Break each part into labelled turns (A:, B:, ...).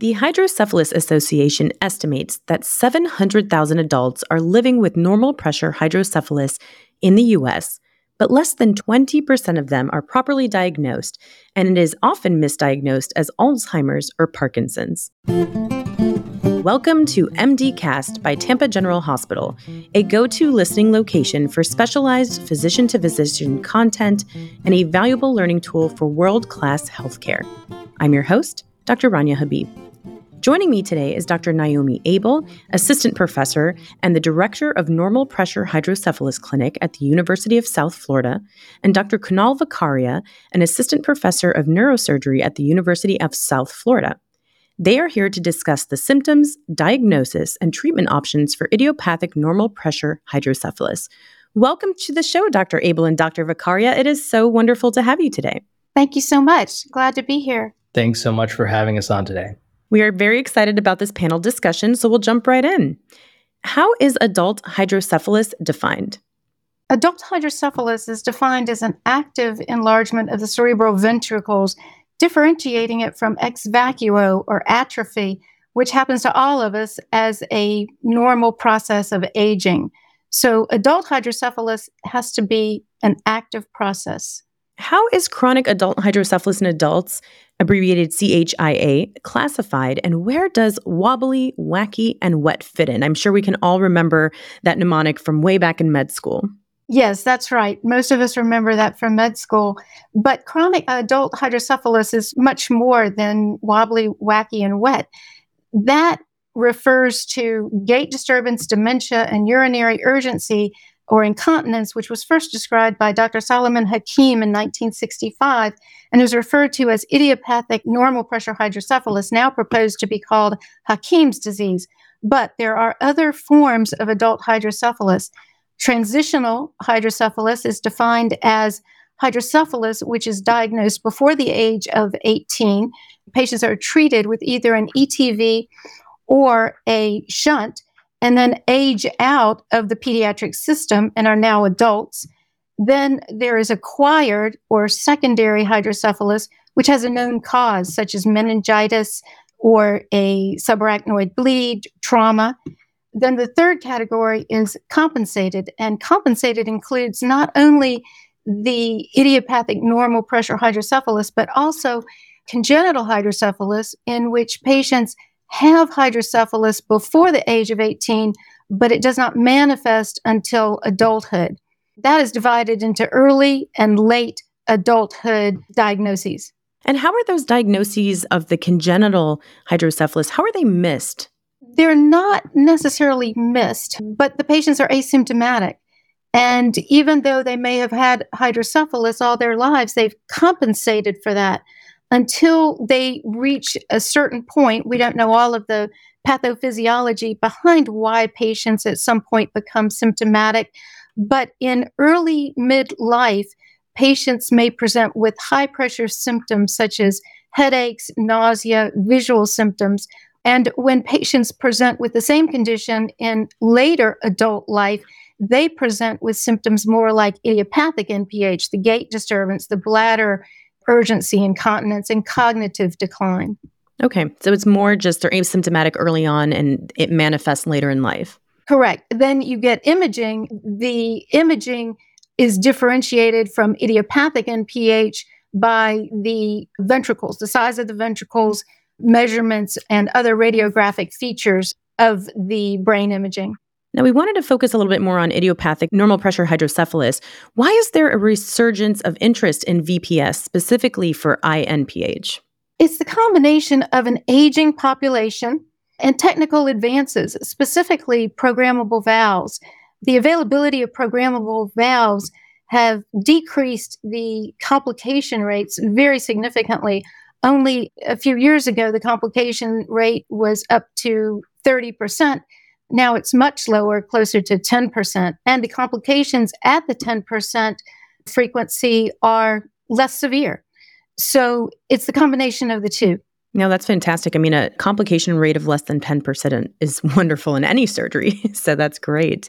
A: The Hydrocephalus Association estimates that 700,000 adults are living with normal pressure hydrocephalus in the US, but less than 20% of them are properly diagnosed, and it is often misdiagnosed as Alzheimer's or Parkinson's. Welcome to MDcast by Tampa General Hospital, a go to listening location for specialized physician to physician content and a valuable learning tool for world class healthcare. I'm your host, Dr. Rania Habib. Joining me today is Dr. Naomi Abel, assistant professor and the director of Normal Pressure Hydrocephalus Clinic at the University of South Florida, and Dr. Kunal Vakharia, an assistant professor of neurosurgery at the University of South Florida. They are here to discuss the symptoms, diagnosis, and treatment options for idiopathic normal pressure hydrocephalus. Welcome to the show, Dr. Abel and Dr. Vakharia. It is so wonderful to have you today.
B: Thank you so much. Glad to be here.
C: Thanks so much for having us on today.
A: We are very excited about this panel discussion, so we'll jump right in. How is adult hydrocephalus defined?
B: Adult hydrocephalus is defined as an active enlargement of the cerebral ventricles, differentiating it from ex vacuo or atrophy, which happens to all of us as a normal process of aging. So, adult hydrocephalus has to be an active process.
A: How is chronic adult hydrocephalus in adults abbreviated CHIA, classified, and where does wobbly, wacky, and wet fit in? I'm sure we can all remember that mnemonic from way back in med school.
B: Yes, that's right. Most of us remember that from med school. But chronic adult hydrocephalus is much more than wobbly, wacky, and wet. That refers to gait disturbance, dementia, and urinary urgency or incontinence, which was first described by Dr. Solomon Hakim in 1965 and is referred to as idiopathic normal pressure hydrocephalus, now proposed to be called Hakim's disease. But there are other forms of adult hydrocephalus. Transitional hydrocephalus is defined as hydrocephalus, which is diagnosed before the age of 18. Patients are treated with either an ETV or a shunt and then age out of the pediatric system and are now adults. Then there is acquired or secondary hydrocephalus, which has a known cause, such as meningitis or a subarachnoid bleed, trauma. Then the third category is compensated, and compensated includes not only the idiopathic normal pressure hydrocephalus, but also congenital hydrocephalus, in which patients have hydrocephalus before the age of 18, but it does not manifest until adulthood. That is divided into early and late adulthood diagnoses.
A: And how are those diagnoses of the congenital hydrocephalus, how are they missed?
B: They're not necessarily missed, but the patients are asymptomatic. And even though they may have had hydrocephalus all their lives, they've compensated for that until they reach a certain point, we don't know all of the pathophysiology behind why patients at some point become symptomatic. But in early midlife, patients may present with high pressure symptoms such as headaches, nausea, visual symptoms. And when patients present with the same condition in later adult life, they present with symptoms more like idiopathic NPH, the gait disturbance, the bladder urgency, incontinence, and cognitive decline.
A: Okay, so it's more just they're asymptomatic early on and it manifests later in life.
B: Correct. Then you get imaging. The imaging is differentiated from idiopathic NPH by the ventricles, the size of the ventricles, measurements, and other radiographic features of the brain imaging.
A: Now, we wanted to focus a little bit more on idiopathic normal pressure hydrocephalus. Why is there a resurgence of interest in VPS, specifically for INPH?
B: It's the combination of an aging population and technical advances, specifically programmable valves. The availability of programmable valves have decreased the complication rates very significantly. Only a few years ago, the complication rate was up to 30%. Now it's much lower, closer to 10%. And the complications at the 10% frequency are less severe. So it's the combination of the two.
A: No, that's fantastic. I mean, a complication rate of less than 10% is wonderful in any surgery. so that's great.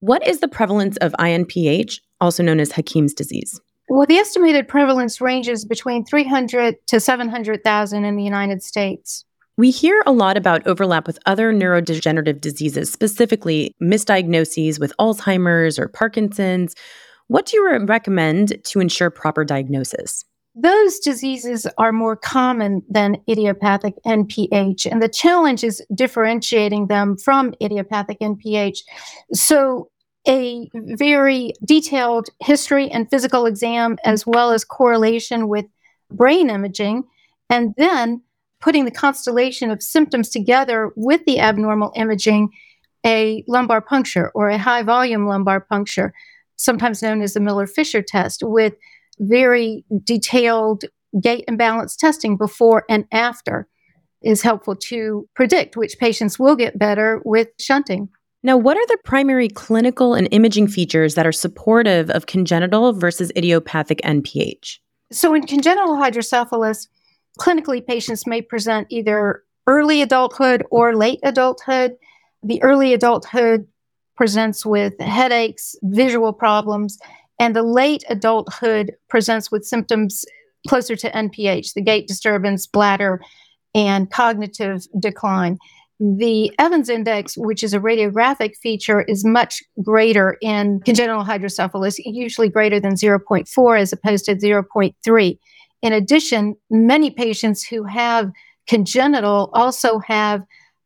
A: What is the prevalence of INPH, also known as Hakim's disease?
B: Well, the estimated prevalence ranges between 300 to 700,000 in the United States.
A: We hear a lot about overlap with other neurodegenerative diseases, specifically misdiagnoses with Alzheimer's or Parkinson's. What do you recommend to ensure proper diagnosis?
B: Those diseases are more common than idiopathic NPH, and the challenge is differentiating them from idiopathic NPH. So, a very detailed history and physical exam, as well as correlation with brain imaging, and then putting the constellation of symptoms together with the abnormal imaging, a lumbar puncture or a high volume lumbar puncture, sometimes known as the Miller Fisher test, with very detailed gait and balance testing before and after is helpful to predict which patients will get better with shunting.
A: Now, what are the primary clinical and imaging features that are supportive of congenital versus idiopathic NPH?
B: So, in congenital hydrocephalus, clinically patients may present either early adulthood or late adulthood. The early adulthood presents with headaches, visual problems, and the late adulthood presents with symptoms closer to NPH, the gait disturbance, bladder, and cognitive decline. The Evans index, which is a radiographic feature, is much greater in congenital hydrocephalus, usually greater than 0.4 as opposed to 0.3. In addition, many patients who have congenital also have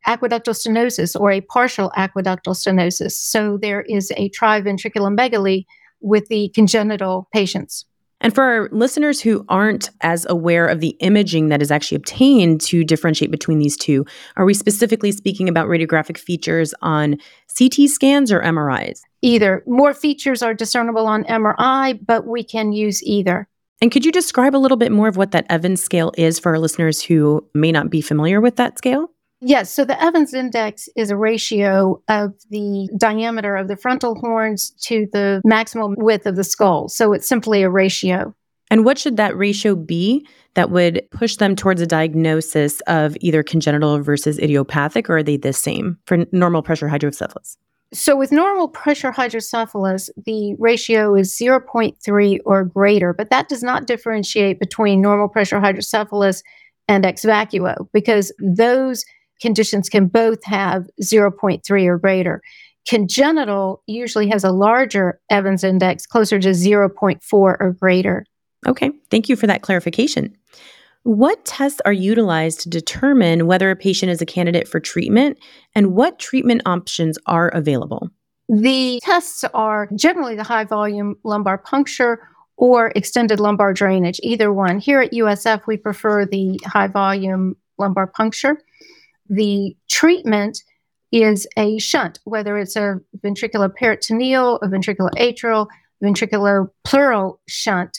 B: aqueductal stenosis or a partial aqueductal stenosis. So there is a triventriculomegaly with the congenital patients.
A: And for our listeners who aren't as aware of the imaging that is actually obtained to differentiate between these two, are we specifically speaking about radiographic features on CT scans or MRIs?
B: Either. More features are discernible on MRI, but we can use either.
A: And could you describe a little bit more of what that Evans scale is for our listeners who may not be familiar with that scale?
B: Yes. So the Evans index is a ratio of the diameter of the frontal horns to the maximum width of the skull. So it's simply a ratio.
A: And what should that ratio be that would push them towards a diagnosis of either congenital versus idiopathic, or are they the same for normal pressure hydrocephalus?
B: So, with normal pressure hydrocephalus, the ratio is 0.3 or greater, but that does not differentiate between normal pressure hydrocephalus and ex vacuo because those conditions can both have 0.3 or greater. Congenital usually has a larger Evans index, closer to 0.4 or greater.
A: Okay, thank you for that clarification. What tests are utilized to determine whether a patient is a candidate for treatment and what treatment options are available?
B: The tests are generally the high volume lumbar puncture or extended lumbar drainage, either one. Here at USF, we prefer the high volume lumbar puncture. The treatment is a shunt, whether it's a ventricular peritoneal, a ventricular atrial, ventricular pleural shunt,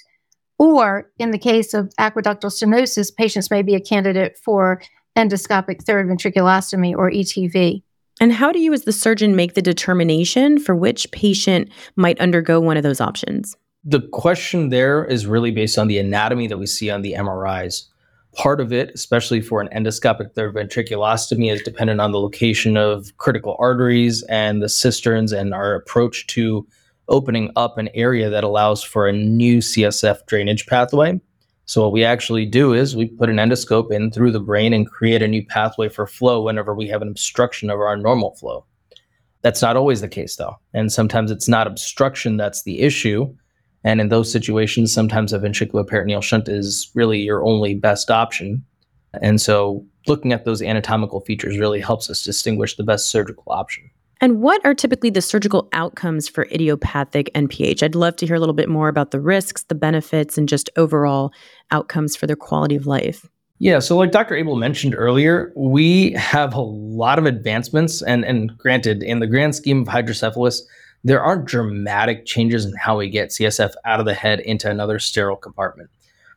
B: or in the case of aqueductal stenosis, patients may be a candidate for endoscopic third ventriculostomy or ETV.
A: And how do you, as the surgeon, make the determination for which patient might undergo one of those options?
C: The question there is really based on the anatomy that we see on the MRIs. Part of it, especially for an endoscopic third ventriculostomy, is dependent on the location of critical arteries and the cisterns and our approach to opening up an area that allows for a new CSF drainage pathway. So, what we actually do is we put an endoscope in through the brain and create a new pathway for flow whenever we have an obstruction of our normal flow. That's not always the case, though. And sometimes it's not obstruction that's the issue. And in those situations, sometimes a ventriculoperitoneal shunt is really your only best option. And so looking at those anatomical features really helps us distinguish the best surgical option.
A: And what are typically the surgical outcomes for idiopathic NPH? I'd love to hear a little bit more about the risks, the benefits, and just overall outcomes for their quality of life.
C: Yeah, so like Dr. Abel mentioned earlier, we have a lot of advancements, and and granted, in the grand scheme of hydrocephalus, there aren't dramatic changes in how we get CSF out of the head into another sterile compartment.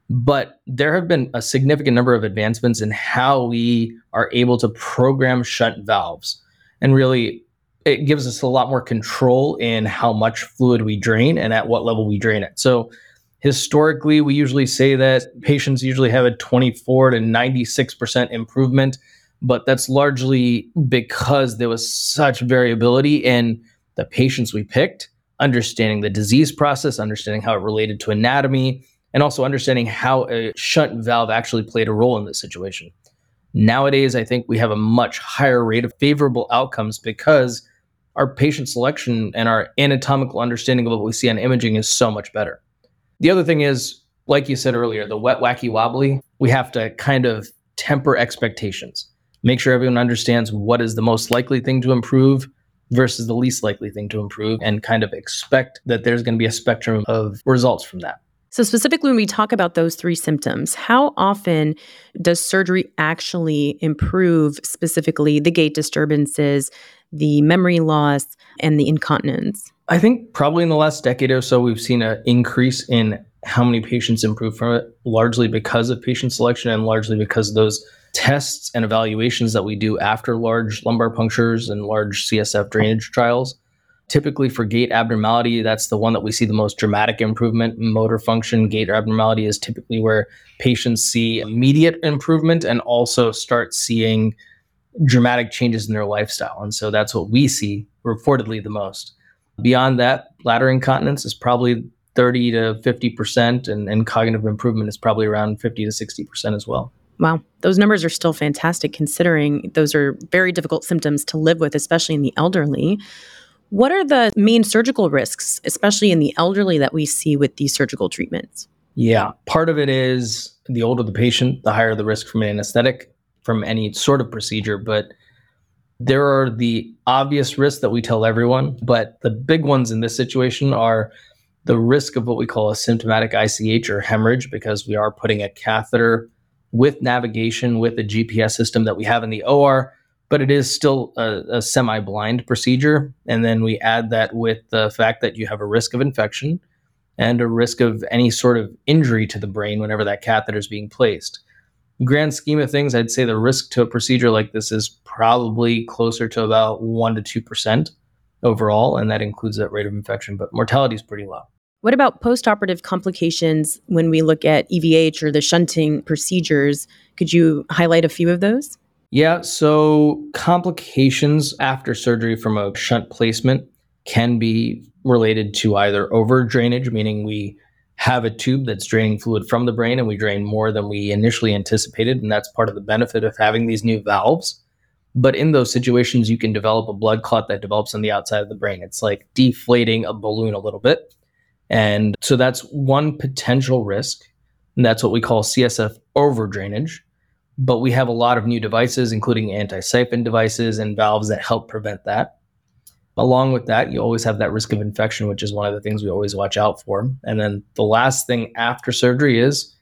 C: But there have been a significant number of advancements in how we are able to program shunt valves. And really, it gives us a lot more control in how much fluid we drain and at what level we drain it. So, historically, we usually say that patients usually have a 24 to 96% improvement, but that's largely because there was such variability in the patients we picked, understanding the disease process, understanding how it related to anatomy, and also understanding how a shunt valve actually played a role in this situation. Nowadays, I think we have a much higher rate of favorable outcomes because our patient selection and our anatomical understanding of what we see on imaging is so much better. The other thing is, like you said earlier, the wet, wacky, wobbly, we have to kind of temper expectations. Make sure everyone understands what is the most likely thing to improve versus the least likely thing to improve and kind of expect that there's going to be a spectrum of results from that.
A: So, specifically, when we talk about those three symptoms, how often does surgery actually improve specifically the gait disturbances, the memory loss, and the incontinence?
C: I think probably in the last decade or so, we've seen an increase in how many patients improve from it, largely because of patient selection and largely because of those tests and evaluations that we do after large lumbar punctures and large CSF drainage trials Typically, for gait abnormality, that's the one that we see the most dramatic improvement. Motor function, gait abnormality is typically where patients see immediate improvement and also start seeing dramatic changes in their lifestyle. And so that's what we see reportedly the most. Beyond that, bladder incontinence is probably 30 to 50%, and, and cognitive improvement is probably around 50 to 60% as well.
A: Wow, those numbers are still fantastic considering those are very difficult symptoms to live with, especially in the elderly. What are the main surgical risks, especially in the elderly, that we see with these surgical treatments?
C: Yeah, part of it is the older the patient, the higher the risk from an anesthetic, from any sort of procedure. But there are the obvious risks that we tell everyone, but the big ones in this situation are the risk of what we call a symptomatic ICH or hemorrhage, because we are putting a catheter with navigation with a GPS system that we have in the OR but it is still a, a semi blind procedure. And then we add that with the fact that you have a risk of infection and a risk of any sort of injury to the brain whenever that catheter is being placed. Grand scheme of things, I'd say the risk to a procedure like this is probably closer to about 1% to 2% overall, and that includes that rate of infection, but mortality is pretty low.
A: What about postoperative complications when we look at EVH or the shunting procedures? Could you highlight a few of those?
C: Yeah, so complications after surgery from a shunt placement can be related to either over drainage, meaning we have a tube that's draining fluid from the brain and we drain more than we initially anticipated. And that's part of the benefit of having these new valves. But in those situations, you can develop a blood clot that develops on the outside of the brain. It's like deflating a balloon a little bit. And so that's one potential risk. And that's what we call CSF over drainage but we have a lot of new devices, including anti siphon devices and valves that help prevent that. Along with that, you always have that risk of infection, which is one of the things we always watch out for. And then the last thing after surgery is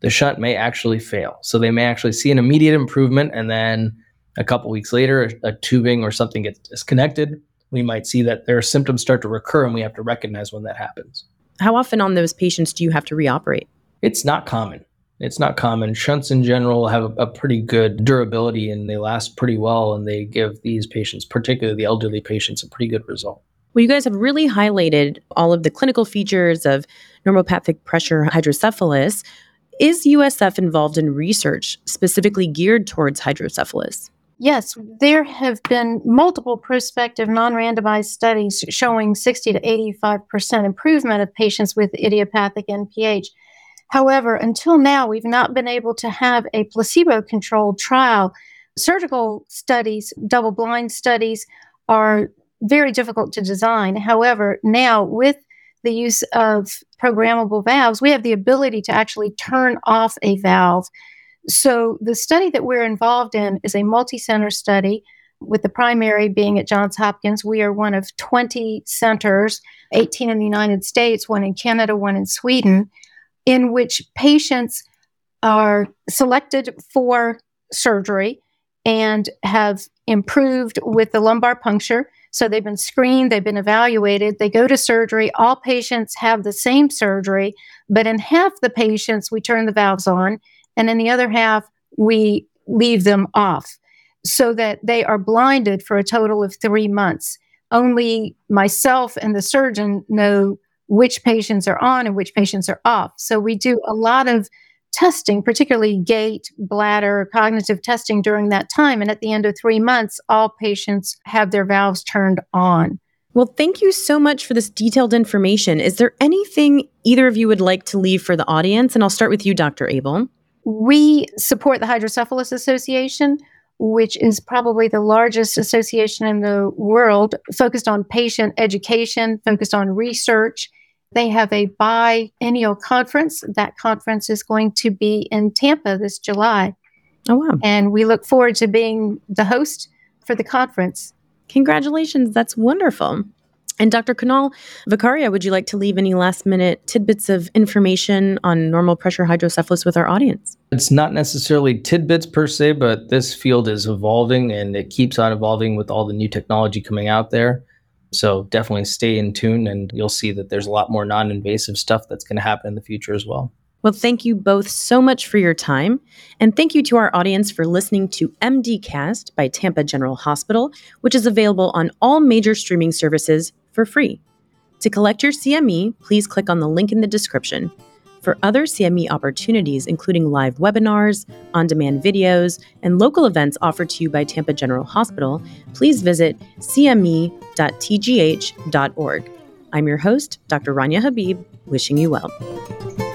C: the shunt may actually fail. So they may actually see an immediate improvement, and then a couple weeks later, a, a tubing or something gets disconnected. We might see that their symptoms start to recur, and we have to recognize when that happens.
A: How often on those patients do you have to reoperate?
C: It's not common. It's not common. Shunts in general have a, a, pretty good durability and they last pretty well, and they give these patients, particularly the elderly patients, a pretty good result.
A: Well, you guys have really highlighted all of the clinical features of normopathic pressure hydrocephalus. Is USF involved in research specifically geared towards hydrocephalus?
B: Yes, there have been multiple prospective non randomized studies showing 60 to 85% improvement of patients with idiopathic NPH. However, until now, we've not been able to have a placebo controlled trial. Surgical studies, double blind studies, are very difficult to design. However, now with the use of programmable valves, we have the ability to actually turn off a valve. So, the study that we're involved in is a multi center study, with the primary being at Johns Hopkins. We are one of 20 centers, 18 in the United States, one in Canada, one in Sweden in which patients are selected for surgery and have improved with the lumbar puncture. So they've been screened, they've been evaluated, they go to surgery. All patients have the same surgery, but in half the patients, we turn the valves on, and in the other half, we leave them off so that they are blinded for a total of three months. Only myself and the surgeon know which patients are on and which patients are off. So we do a lot of testing, particularly gait, bladder, cognitive testing during that time. And at the end of three months, all patients have their valves turned on.
A: Well, thank you so much for this detailed information. Is there anything either of you would like to leave for the audience? And I'll start with you, Dr. Abel.
B: We support the Hydrocephalus Association, which is probably the largest association in the world focused on patient education, focused on research. They have a biennial conference. That conference is going to be in Tampa this July.
A: Oh, wow.
B: And we look forward to being the host for the conference.
A: Congratulations. That's wonderful. And Dr. Kunal Vakharia, would you like to leave any last minute tidbits of information on normal pressure hydrocephalus with our audience?
C: It's not necessarily tidbits per se, but this field is evolving and it keeps on evolving with all the new technology coming out there. So definitely stay in tune and you'll see that there's a lot more non invasive stuff that's going to happen in the future as well.
A: Well, thank you both so much for your time. And thank you to our audience for listening to MDcast by Tampa General Hospital, which is available on all major streaming services for free. To collect your CME, please click on the link in the description. For other CME opportunities, including live webinars, on demand videos, and local events offered to you by Tampa General Hospital, please visit cme.tgh.org. I'm your host, Dr. Rania Habib, wishing you well.